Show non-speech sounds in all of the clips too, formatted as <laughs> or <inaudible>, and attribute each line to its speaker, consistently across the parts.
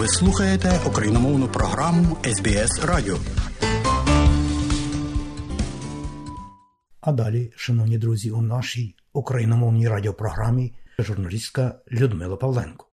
Speaker 1: Ви слухаєте україномовну програму СБС Радіо. А далі, шановні друзі, у нашій україномовній радіопрограмі журналістка Людмила Павленко.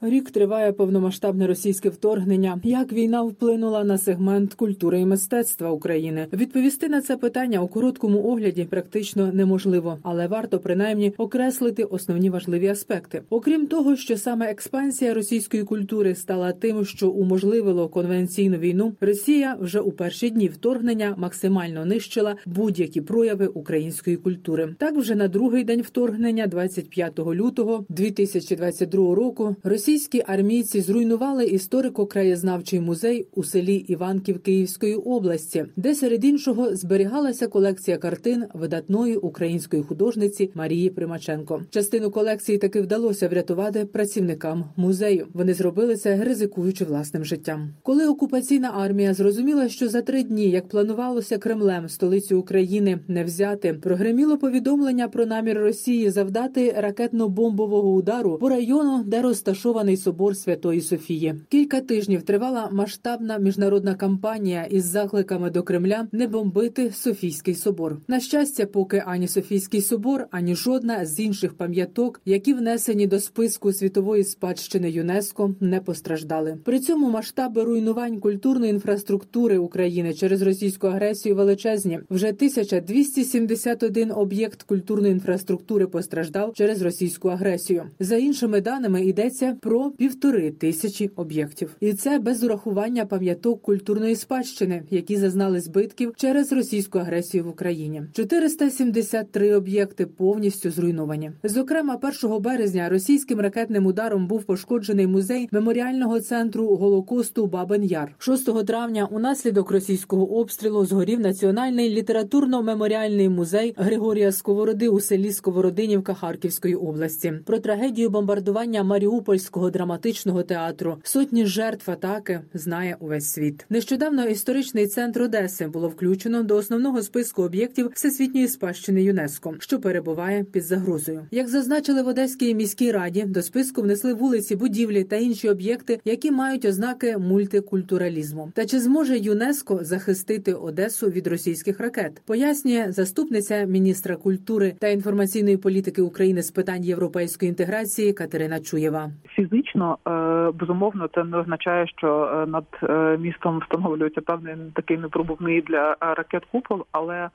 Speaker 2: Рік триває повномасштабне російське вторгнення. Як війна вплинула на сегмент культури і мистецтва України? Відповісти на це питання у короткому огляді практично неможливо, але варто принаймні окреслити основні важливі аспекти. Окрім того, що саме експансія російської культури стала тим, що уможливило конвенційну війну. Росія вже у перші дні вторгнення максимально нищила будь-які прояви української культури. Так вже на другий день вторгнення, 25 лютого 2022 року, Росія Російські армійці зруйнували історико-краєзнавчий музей у селі Іванків Київської області, де серед іншого зберігалася колекція картин видатної української художниці Марії Примаченко. Частину колекції таки вдалося врятувати працівникам музею. Вони зробили це ризикуючи власним життям. Коли окупаційна армія зрозуміла, що за три дні, як планувалося Кремлем, столицю України не взяти, прогреміло повідомлення про намір Росії завдати ракетно-бомбового удару по району, де розташований Іконований собор Святої Софії. Кілька тижнів тривала масштабна міжнародна кампанія із закликами до Кремля не бомбити Софійський собор. На щастя, поки ані Софійський собор, ані жодна з інших пам'яток, які внесені до списку світової спадщини ЮНЕСКО, не постраждали. При цьому масштаби руйнувань культурної інфраструктури України через російську агресію величезні. Вже 1271 об'єкт культурної інфраструктури постраждав через російську агресію. За іншими даними йдеться про півтори тисячі об'єктів, і це без урахування пам'яток культурної спадщини, які зазнали збитків через російську агресію в Україні. 473 об'єкти повністю зруйновані. Зокрема, 1 березня російським ракетним ударом був пошкоджений музей меморіального центру голокосту Бабин Яр. 6 травня. Унаслідок російського обстрілу згорів національний літературно-меморіальний музей Григорія Сковороди у селі Сковородинівка Харківської області. Про трагедію бомбардування Маріупольського Київського драматичного театру. Сотні жертв атаки знає увесь світ. Нещодавно історичний центр Одеси було включено до основного списку об'єктів всесвітньої спадщини ЮНЕСКО, що перебуває під загрозою. Як зазначили в Одеській міській раді, до списку внесли вулиці, будівлі та інші об'єкти, які мають ознаки мультикультуралізму. Та чи зможе ЮНЕСКО захистити Одесу від російських ракет? Пояснює заступниця міністра культури та інформаційної політики України з питань європейської інтеграції Катерина Чуєва
Speaker 3: фізично е, безумовно це не означає, що е, над е, містом встановлюється певний такий непробувний для ракет купол, але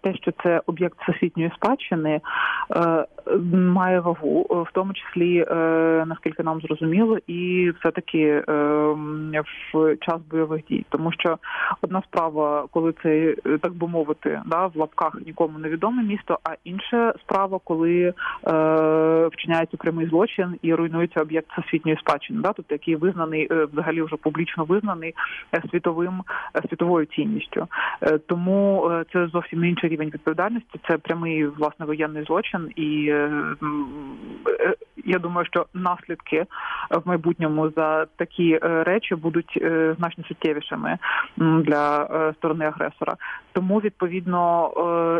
Speaker 3: те, що це об'єкт всесвітньої спадщини, має вагу, в тому числі наскільки нам зрозуміло, і все таки в час бойових дій, тому що одна справа, коли це так би мовити, да в лапках нікому невідоме місто, а інша справа, коли вчиняється прямий злочин і руйнується об'єкт всесвітньої спадщини, да, тобто який визнаний е, взагалі вже публічно визнаний е, світовим е, світовою цінністю. Тому це зовсім інший рівень відповідальності. Це прямий власне воєнний злочин, і я думаю, що наслідки в майбутньому за такі речі будуть значно суттєвішими для сторони агресора. Тому відповідно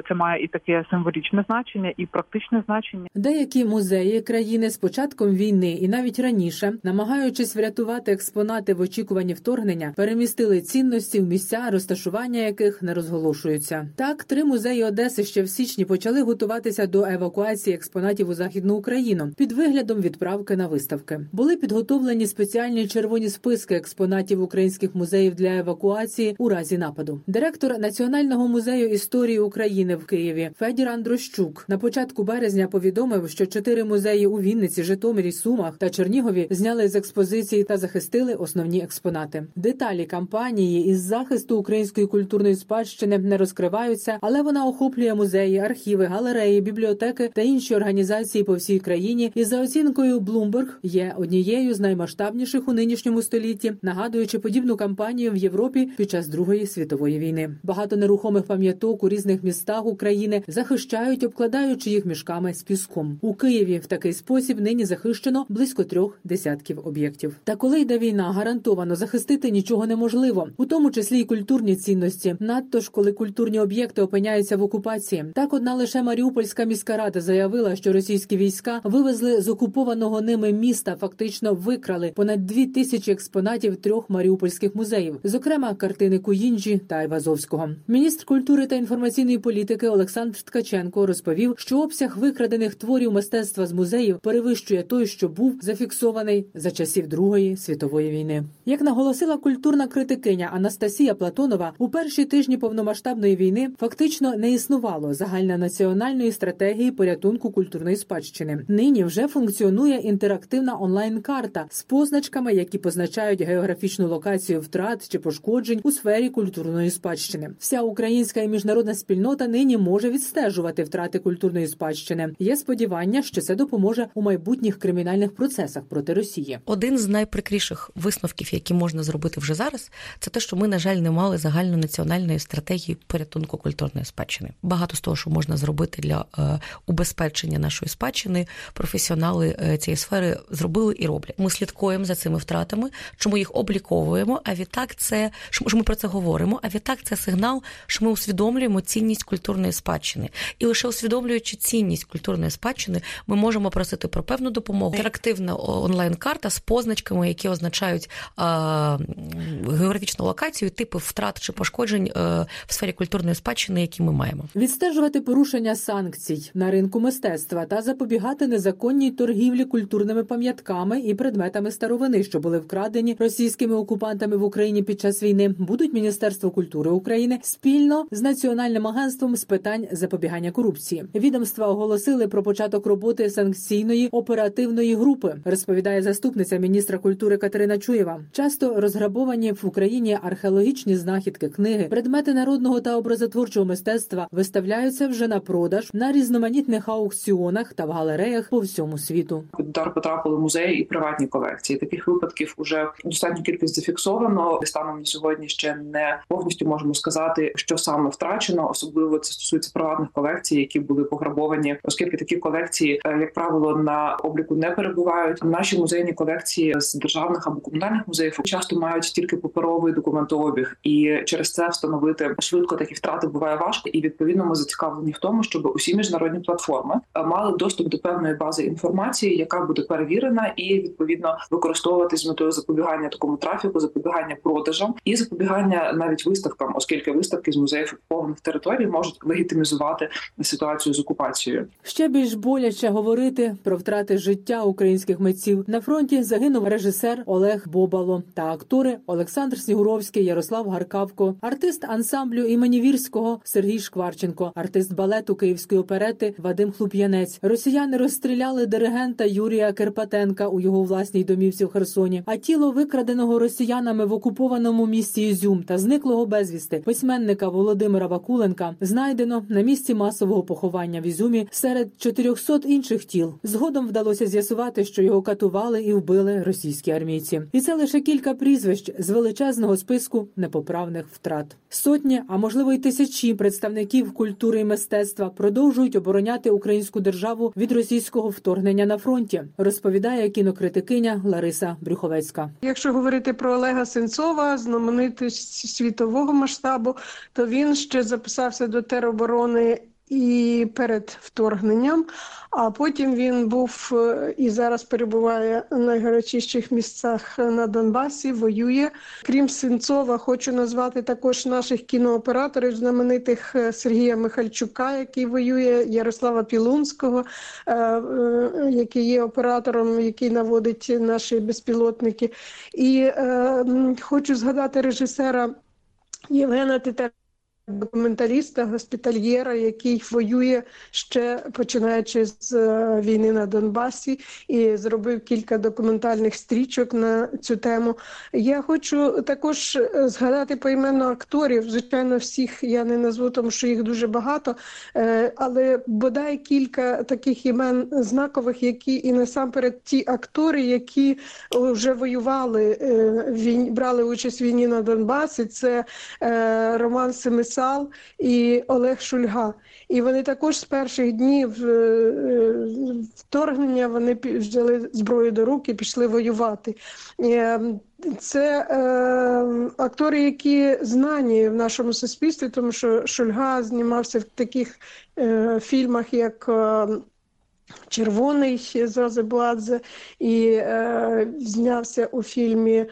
Speaker 3: це має і таке символічне значення, і практичне значення.
Speaker 2: Деякі музеї країни з початком війни і навіть раніше, намагаючись врятувати експонати в очікуванні вторгнення, перемістили цінності в місця, розташування яких не розголошуються. Так, три музеї Одеси ще в січні почали готуватися до евакуації експонатів у західну Україну під виглядом відправки на виставки. Були підготовлені спеціальні червоні списки експонатів українських музеїв для евакуації у разі нападу. Директор Національного музею історії України в Києві Федір Андрощук на початку березня повідомив, що чотири музеї у Вінниці, Житомирі, Сумах та Чернігові зняли з експозиції та захистили основні експонати. Деталі кампанії із захисту української культурної спадщини не розкриваються, але вона охоплює музеї, архіви, галереї, бібліотеки та інші організації по всій країні. І за оцінкою Bloomberg є однією з наймасштабніших у нинішньому столітті, нагадуючи подібну кампанію в Європі під час Другої світової війни. Багато нерухомих пам'яток у різних містах України захищають, обкладаючи їх мішками з піском. У Києві в такий спосіб нині захищено близько трьох десятків об'єктів. Та коли йде війна, гарантовано захистити нічого неможливо, у тому числі й культурні цінності. Надто ж коли культурні об'єкти опиняються в окупації. Так одна лише Маріупольська міська рада заявила, що російські війська вивезли з окупованого ними міста фактично викрали понад дві тисячі експонатів трьох маріупольських музеїв, зокрема картини Куїнджі та Айвазовського. Міністр культури та інформаційної політики Олександр Ткаченко розповів, що обсяг викрадених творів мистецтва з музеїв перевищує той, що був зафіксований за часів Другої світової війни. Як наголосила культурна критикиня Анастасія Платонова, у перші тижні повномасштабної війни фактично не існувало загальнонаціональної стратегії порятунку культурної спадщини. Нині вже функціонує інтерактивна онлайн-карта з позначками, які позначають географічну локацію втрат чи пошкоджень у сфері культурної спадщини. Вся українська і міжнародна спільнота нині може відстежувати втрати культурної спадщини. Є сподівання, що це допоможе у майбутніх кримінальних процесах проти Росії.
Speaker 4: Один з найприкріших висновків, які можна зробити вже зараз, це те, що ми, на жаль, не мали загальнонаціональної стратегії порятунку культурної спадщини. Багато з того, що можна зробити для е, убезпечення нашої спадщини, професіонали е, цієї сфери зробили і роблять. Ми слідкуємо за цими втратами, чому їх обліковуємо. А відтак, це що ми про це говоримо. А відтак це сигнал, що ми усвідомлюємо цінність культурної спадщини, і лише усвідомлюючи цінність культурної спадщини, ми можемо просити про певну допомогу. Інтерактивна онлайн-карта з позначками, які означають а, географічну локацію, типи втрат чи пошкоджень а, е, в сфері культурної спадщини, які ми маємо.
Speaker 2: Відстежувати порушення санкцій на ринку мистецтва та запобігати незаконній торгівлі культурними пам'ятками і предметами старовини, що були вкрадені російськими окупантами в Україні під час війни, будуть Міністерство культури України спільно з національним агентством з питань запобігання корупції. Відомства оголосили про початок роботи санкційної оперативної групи, розповідає заступниця міністра культури Катерина Чуєва. Часто розграбовані в Україні археологічні знахідки, книги, предмети народного та образотворчого мистецтва виставляються вже на продаж на різноманітних аукціонах та в галереях по всьому світу.
Speaker 5: Удар потрапили музеї приватні колекції. Таких випадків уже достатньо кількість зафіксовано. Станом на сьогодні ще не повністю можемо сказати, що саме втрачено. Особливо це стосується приватних колекцій, які були пограбовані, оскільки такі колекції, е, як правило, на обліку не перебувають. Наші музейні колекції з державних або комунальних музеїв часто мають тільки паперовий документообіг, і через це встановити швидко такі втрати буває важко. І відповідно ми зацікавлені в тому, щоб усі міжнародні платформи е, мали доступ до певної бази інформації, яка буде перевірена, і відповідно використовувати з метою запобігання такому трафіку, запобігання продажам і запобігання навіть виставкам, оскільки виставки з музеїв окупованих територій можуть легітимізувати ситуацію з окупацією.
Speaker 2: Ще більш боляче говорити про втрати життя українських митців на фронті. Загинув режисер Олег Бобало та актори Олександр Снігуровський, Ярослав Гаркавко, артист ансамблю імені Вірського Сергій Шкварченко, артист балету Київської оперети Вадим Хлуп'янець. Росіяни розстріляли диригента Юрія Керпатенка у його власній домівці в Херсоні. А тіло викраденого росіянами в окупованому місті Ізюм та зниклого безвісти письменника Володимира Вакуленка знайдено на місці масового поховання в Ізюмі серед 400 інших тіл. Згодом вдалося з'ясувати, що його катували і вбили російські армійці, і це лише кілька прізвищ з величезного списку непоправних втрат. Сотні, а можливо й тисячі представників культури і мистецтва продовжують обороняти українську державу від російського вторгнення на фронті. Розповідає кінокритикиня Лариса Брюховецька.
Speaker 6: Якщо говорити про Олега Сенцова, знаменитість світового масштабу, то він ще записався до тероборони і перед вторгненням. А потім він був е, і зараз перебуває в найгарячіших місцях на Донбасі. Воює. Крім Сенцова, хочу назвати також наших кінооператорів, знаменитих е, Сергія Михальчука, який воює, Ярослава Пілунського, е, який є оператором, який наводить наші безпілотники. І хочу згадати режисера Євгена Титаренка, документаліста, госпітальєра, який воює ще починаючи з е, війни на Донбасі, і зробив кілька документальних стрічок на цю тему. Я хочу також е, згадати поіменно акторів. Звичайно, всіх я не назву, тому що їх дуже багато, е, але бодай кілька таких імен знакових, які і насамперед ті актори, які вже воювали, брали участь в війні на Донбасі. Це Роман Семиса. Сал і Олег Шульга. І вони також з перших днів е, е, вторгнення вони взяли зброю до рук і пішли воювати. Е, це е, актори, які знані в нашому суспільстві, тому що Шульга знімався в таких е, фільмах, як Червоний Зазебладзе і е, знявся у фільмі е,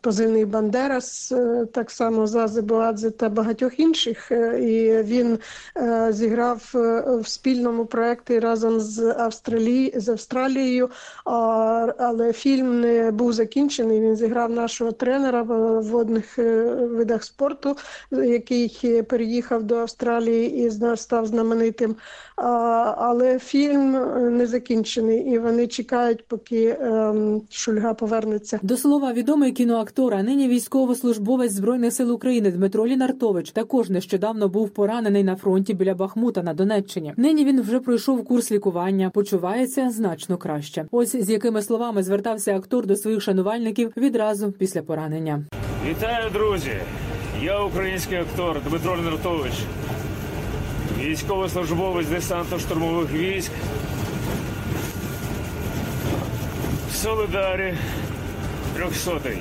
Speaker 6: Позивний Бандерас, е, так само Зазебладзе та багатьох інших. Е, і він е, зіграв е, в спільному проєкті разом з Австралії з Австралією, але фільм не був закінчений. Він зіграв нашого тренера в водних е, видах спорту, який переїхав до Австралії і став знаменитим. А, але фільм е, не закінчений, і вони чекають, поки ем, Шульга повернеться.
Speaker 2: До слова, відомий кіноактор, а нині військовослужбовець збройних сил України Дмитро Лінартович також нещодавно був поранений на фронті біля Бахмута на Донеччині. Нині він вже пройшов курс лікування, почувається значно краще. Ось з якими словами звертався актор до своїх шанувальників відразу після поранення.
Speaker 7: Вітаю, друзі! Я український актор Дмитро Лінартович військовослужбовець десанту штурмових військ. Солидарі трьохсотий.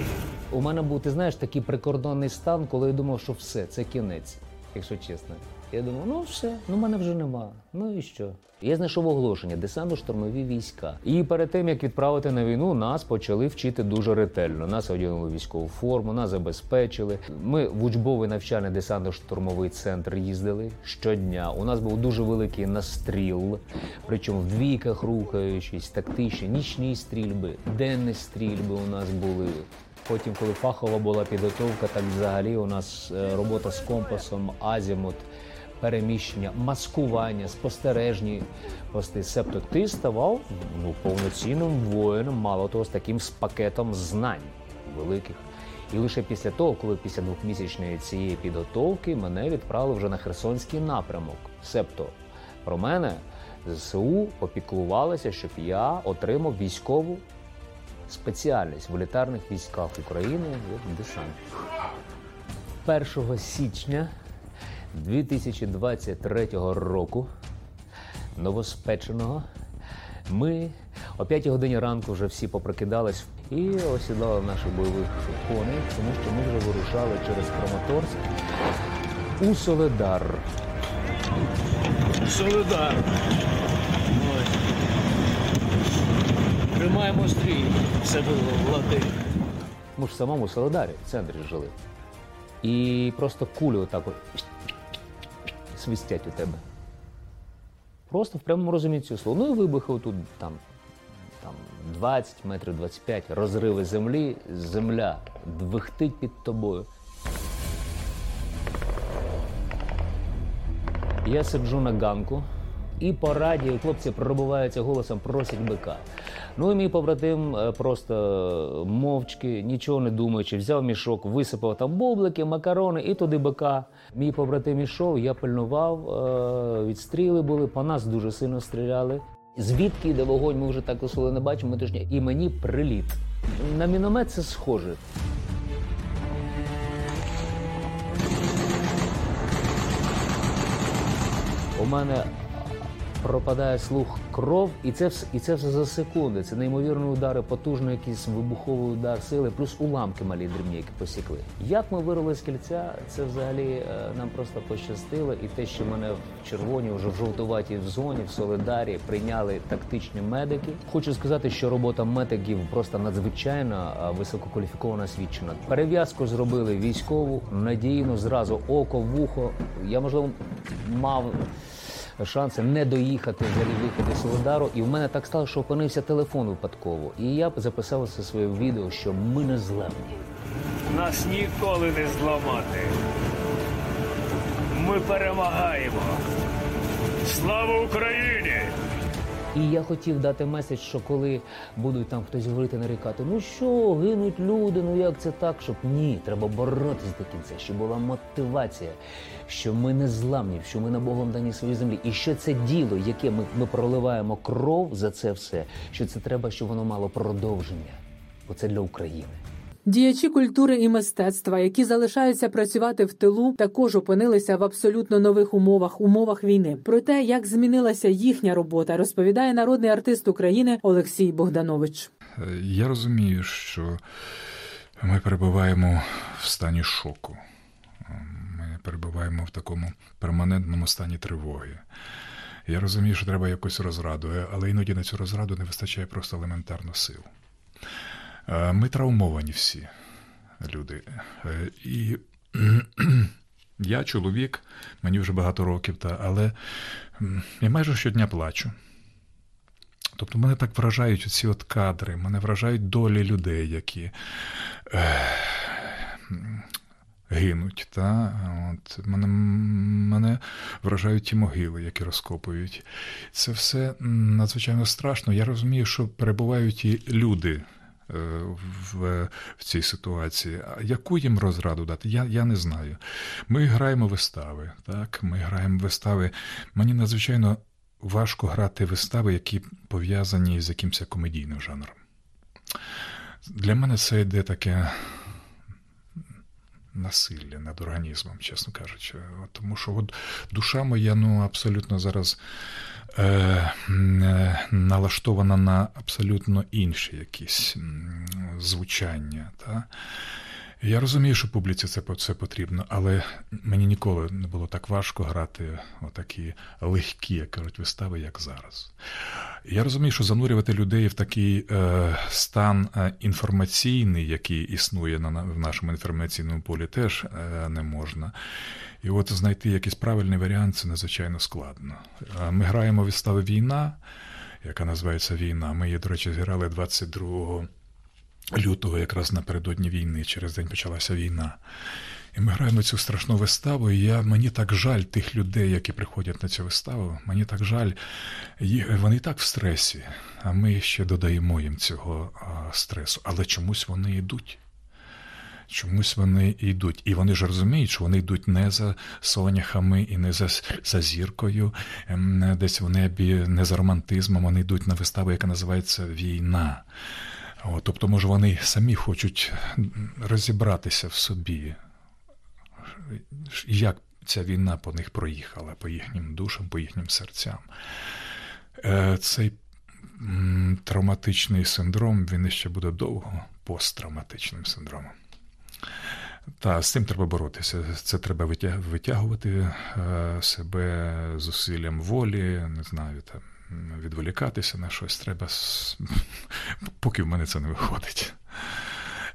Speaker 8: У мене був, ти знаєш, такий прикордонний стан, коли я думав, що все, це кінець, якщо чесно. Я думав, ну все, ну мене вже нема. Ну і що? Я знайшов оголошення десанту штурмові війська. І перед тим як відправити на війну, нас почали вчити дуже ретельно. Нас одягнули військову форму, нас забезпечили. Ми в учбовий навчальний десантно-штурмовий центр їздили щодня. У нас був дуже великий настріл, причому в двійках рухаючись, тактичні, нічні стрільби, денні стрільби у нас були. Потім, коли фахова була підготовка, так взагалі у нас е, робота з компасом, азімут, переміщення, маскування, спостережні пости. Себто ти ставав ну, повноцінним воїном, мало того, з таким з пакетом знань великих. І лише після того, коли після двохмісячної цієї підготовки мене відправили вже на Херсонський напрямок. Себто про мене ЗСУ опіклувалися, щоб я отримав військову спеціальність в елітарних військах України як десант. 1 січня 2023 року новоспеченого ми о 5 годині ранку вже всі попрокидались і осідали наших бойових коней, тому що ми вже вирушали через Краматорськ у Соледар.
Speaker 7: Солидар. Ось. Тримаємо стрій. Все було влади.
Speaker 8: Ми ж в самому Соледарі, в центрі жили. І просто кулі отак от свистять у тебе. Просто в прямому розумінні цього слова. Ну і вибухи тут там, там 20 метрів 25, розриви землі, земля двихтить під тобою. Я сиджу на ганку, і по радіо хлопці пробиваються голосом, просять бика. Ну і мій побратим е, просто мовчки, нічого не думаючи, взяв мішок, висипав там бублики, макарони і туди бика. Мій побратим ішов, я пильнував, е, відстріли були, по нас дуже сильно стріляли. Звідки йде вогонь, ми вже так особливо не бачимо тижня. І мені приліт. На міномет це схоже. У мене пропадає слух кров, і це все, і це все за секунди. Це неймовірні удари, потужний якийсь вибуховий удар сили, плюс уламки малі дрібні, які посікли. Як ми вирвали з кільця, це взагалі е, нам просто пощастило. І те, що мене в червоній, вже в жовтуватій зоні, в Солидарі прийняли тактичні медики. Хочу сказати, що робота медиків просто надзвичайно висококваліфікована свідчена. Перев'язку зробили військову, надійно, зразу око, вухо. Я можливо мав шанси не доїхати взагалі виходу Солодару. І в мене так стало, що опинився телефон випадково. І я записав це своє відео, що ми не зламні.
Speaker 7: Нас ніколи не зламати. Ми перемагаємо. Слава Україні!
Speaker 8: І я хотів дати меседж, що коли будуть там хтось говорити нарікати, ну що, гинуть люди, ну як це так? Щоб ні, треба боротися до кінця, щоб була мотивація, що ми не зламні, що ми на Богом дані своїй землі. І що це діло, яке ми, ми проливаємо кров за це все, що це треба, щоб воно мало продовження. Бо це для України.
Speaker 2: Діячі культури і мистецтва, які залишаються працювати в тилу, також опинилися в абсолютно нових умовах умовах війни. Про те, як змінилася їхня робота, розповідає народний артист України Олексій Богданович.
Speaker 9: Я розумію, що ми перебуваємо в стані шоку. Ми перебуваємо в такому перманентному стані тривоги. Я розумію, що треба якусь розраду, але іноді на цю розраду не вистачає просто елементарно сил. Е, ми травмовані всі люди. Е, і <clears throat> я чоловік, мені вже багато років, та, але я майже щодня плачу. Тобто мене так вражають ці от кадри, мене вражають долі людей, які е, гинуть. Та? От, Мене мене вражають ті могили, які розкопують. Це все надзвичайно страшно. Я розумію, що перебувають і люди. Е, в в цій ситуації. Яку їм розраду дати? Я я не знаю. Ми граємо вистави. так? Ми граємо вистави. Мені надзвичайно важко грати вистави, які пов'язані з якимось комедійним жанром. Для мене це йде таке насилля над організмом, чесно кажучи. Тому що от душа моя ну, абсолютно зараз е, е, налаштована на абсолютно інші якісь звучання. Та? Я розумію, що публіці це це потрібно, але мені ніколи не було так важко грати отакі легкі, як кажуть, вистави, як зараз. Я розумію, що занурювати людей в такий е, стан е, інформаційний, який існує на в нашому інформаційному полі, теж е, не можна. І от знайти якийсь правильний варіант це надзвичайно складно. Е, ми граємо вистави Війна, яка називається Війна. Ми її, до речі, зіграли 22 лютого, якраз напередодні війни, через день почалася війна. І ми граємо цю страшну виставу, і я, мені так жаль тих людей, які приходять на цю виставу. Мені так жаль, вони і так в стресі, а ми ще додаємо їм цього стресу. Але чомусь вони йдуть. Чомусь вони йдуть. І вони ж розуміють, що вони йдуть не за соняхами і не за за зіркою, ем, десь в небі, не за романтизмом. Вони йдуть на виставу, яка називається Війна. От, Тобто, може, вони самі хочуть розібратися в собі, як ця війна по них проїхала, по їхнім душам, по їхнім серцям. Е, цей травматичний синдром він ще буде довго посттравматичним синдромом. Та з цим треба боротися. Це треба витягувати е, себе зусиллям волі, не знаю, там, відволікатися на щось треба, <laughs> поки в мене це не виходить.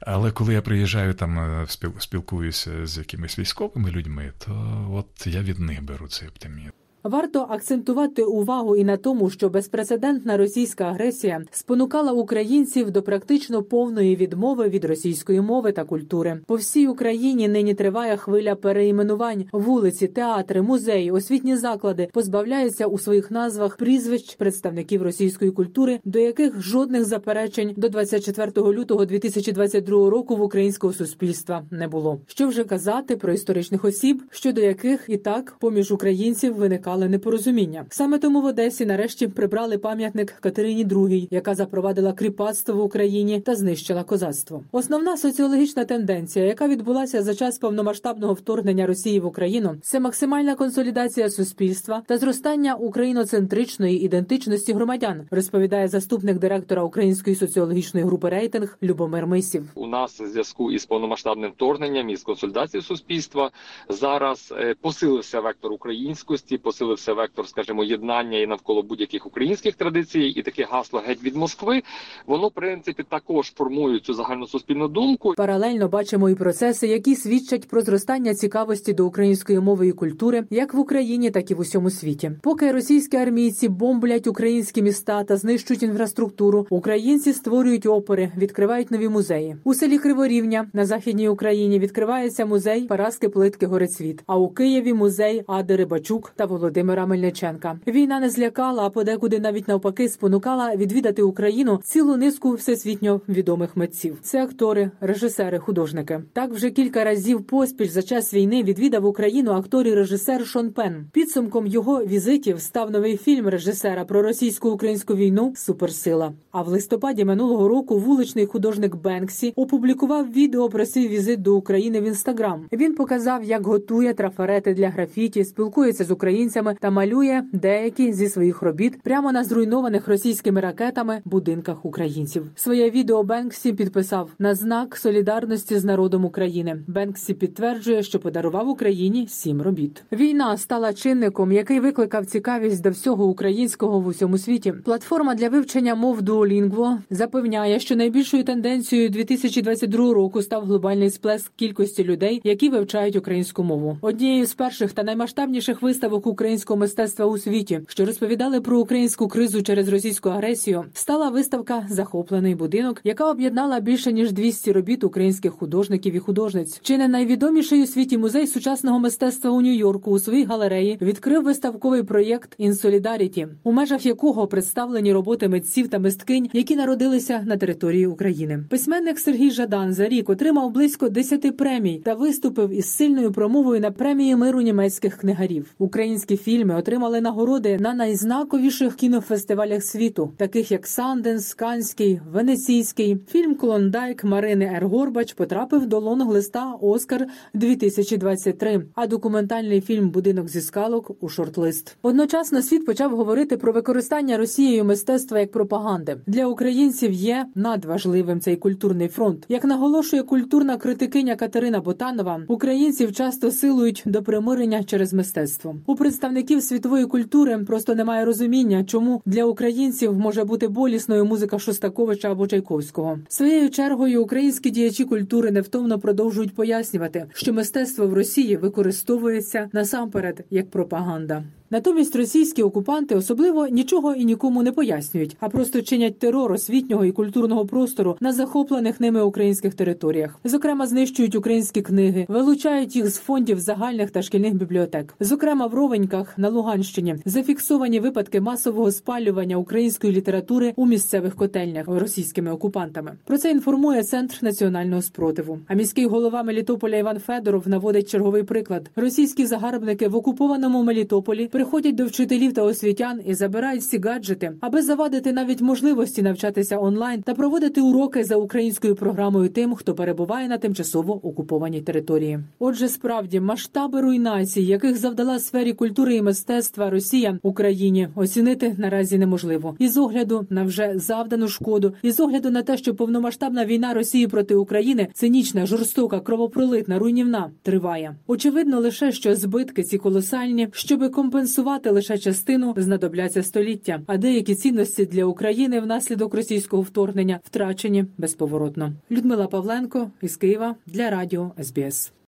Speaker 9: Але коли я приїжджаю там, е, спілкуюся з якимись військовими людьми, то от я від них беру цей оптимізм.
Speaker 2: Варто акцентувати увагу і на тому, що безпрецедентна російська агресія спонукала українців до практично повної відмови від російської мови та культури. По всій Україні нині триває хвиля переіменувань. Вулиці, театри, музеї, освітні заклади позбавляються у своїх назвах прізвищ представників російської культури, до яких жодних заперечень до 24 лютого 2022 року в українського суспільства не було. Що вже казати про історичних осіб, щодо яких і так поміж українців виникали виникали непорозуміння. Саме тому в Одесі нарешті прибрали пам'ятник Катерині II, яка запровадила кріпацтво в Україні та знищила козацтво. Основна соціологічна тенденція, яка відбулася за час повномасштабного вторгнення Росії в Україну, це максимальна консолідація суспільства та зростання україноцентричної ідентичності громадян, розповідає заступник директора Української соціологічної групи рейтинг Любомир Мисів.
Speaker 10: У нас в зв'язку із повномасштабним вторгненням із консолідацією суспільства зараз е, посилився вектор українськості посилився вектор, скажімо, єднання і навколо будь-яких українських традицій, і таке гасло геть від Москви. Воно в принципі також формує цю загальну суспільну думку.
Speaker 2: Паралельно бачимо і процеси, які свідчать про зростання цікавості до української мови і культури, як в Україні, так і в усьому світі. Поки російські армійці бомблять українські міста та знищують інфраструктуру, українці створюють опери, відкривають нові музеї. У селі Криворівня на західній Україні відкривається музей Параски Плитки Горецвіт. А у Києві музей Ади Рибачук та Володимир Володимира Мельниченка. Війна не злякала, а подекуди навіть навпаки спонукала відвідати Україну цілу низку всесвітньо відомих митців. Це актори, режисери, художники. Так вже кілька разів поспіль за час війни відвідав Україну актор і режисер Шон Пен. Підсумком його візитів став новий фільм режисера про російсько-українську війну Суперсила. А в листопаді минулого року вуличний художник Бенксі опублікував відео про свій візит до України в інстаграм. Він показав, як готує трафарети для графіті, спілкується з українцями ножицями та малює деякі зі своїх робіт прямо на зруйнованих російськими ракетами будинках українців. Своє відео Бенксі підписав на знак солідарності з народом України. Бенксі підтверджує, що подарував Україні сім робіт. Війна стала чинником, який викликав цікавість до всього українського в усьому світі. Платформа для вивчення мов Duolingo запевняє, що найбільшою тенденцією 2022 року став глобальний сплеск кількості людей, які вивчають українську мову. Однією з перших та наймасштабніших виставок українського мистецтва у світі, що розповідали про українську кризу через російську агресію, стала виставка Захоплений будинок, яка об'єднала більше ніж 200 робіт українських художників і художниць. Чи не найвідоміший у світі музей сучасного мистецтва у Нью-Йорку у своїй галереї відкрив виставковий проєкт «In Solidarity», у межах якого представлені роботи митців та мисткинь, які народилися на території України. Письменник Сергій Жадан за рік отримав близько 10 премій та виступив із сильною промовою на премії миру німецьких книгарів. Українські фільми отримали нагороди на найзнаковіших кінофестивалях світу, таких як Санденс, Канський, Венеційський. Фільм Клондайк Марини Ергорбач потрапив до лонг-листа Оскар 2023, А документальний фільм Будинок зі скалок у шорт-лист. Одночасно світ почав говорити про використання Росією мистецтва як пропаганди для українців. Є надважливим цей культурний фронт. Як наголошує культурна критикиня Катерина Ботанова, українців часто силують до примирення через мистецтво. У представників світової культури просто немає розуміння, чому для українців може бути болісною музика Шостаковича або Чайковського. Своєю чергою українські діячі культури невтомно продовжують пояснювати, що мистецтво в Росії використовується насамперед як пропаганда. Натомість російські окупанти особливо нічого і нікому не пояснюють, а просто чинять терор освітнього і культурного простору на захоплених ними українських територіях. Зокрема, знищують українські книги, вилучають їх з фондів загальних та шкільних бібліотек. Зокрема, в Ровеньках на Луганщині зафіксовані випадки масового спалювання української літератури у місцевих котельнях російськими окупантами. Про це інформує центр національного спротиву. А міський голова Мелітополя Іван Федоров наводить черговий приклад: російські загарбники в окупованому Мелітополі приходять до вчителів та освітян і забирають всі гаджети, аби завадити навіть можливості навчатися онлайн та проводити уроки за українською програмою тим, хто перебуває на тимчасово окупованій території. Отже, справді масштаби руйнації, яких завдала сфері культури і мистецтва Росія Україні, оцінити наразі неможливо. І з огляду на вже завдану шкоду, і з огляду на те, що повномасштабна війна Росії проти України цинічна, жорстока, кровопролитна, руйнівна триває. Очевидно, лише що збитки ці колосальні, щоби компенсувати компенсувати лише частину знадобляться століття, а деякі цінності для України внаслідок російського вторгнення втрачені безповоротно. Людмила Павленко із Києва для радіо СБС.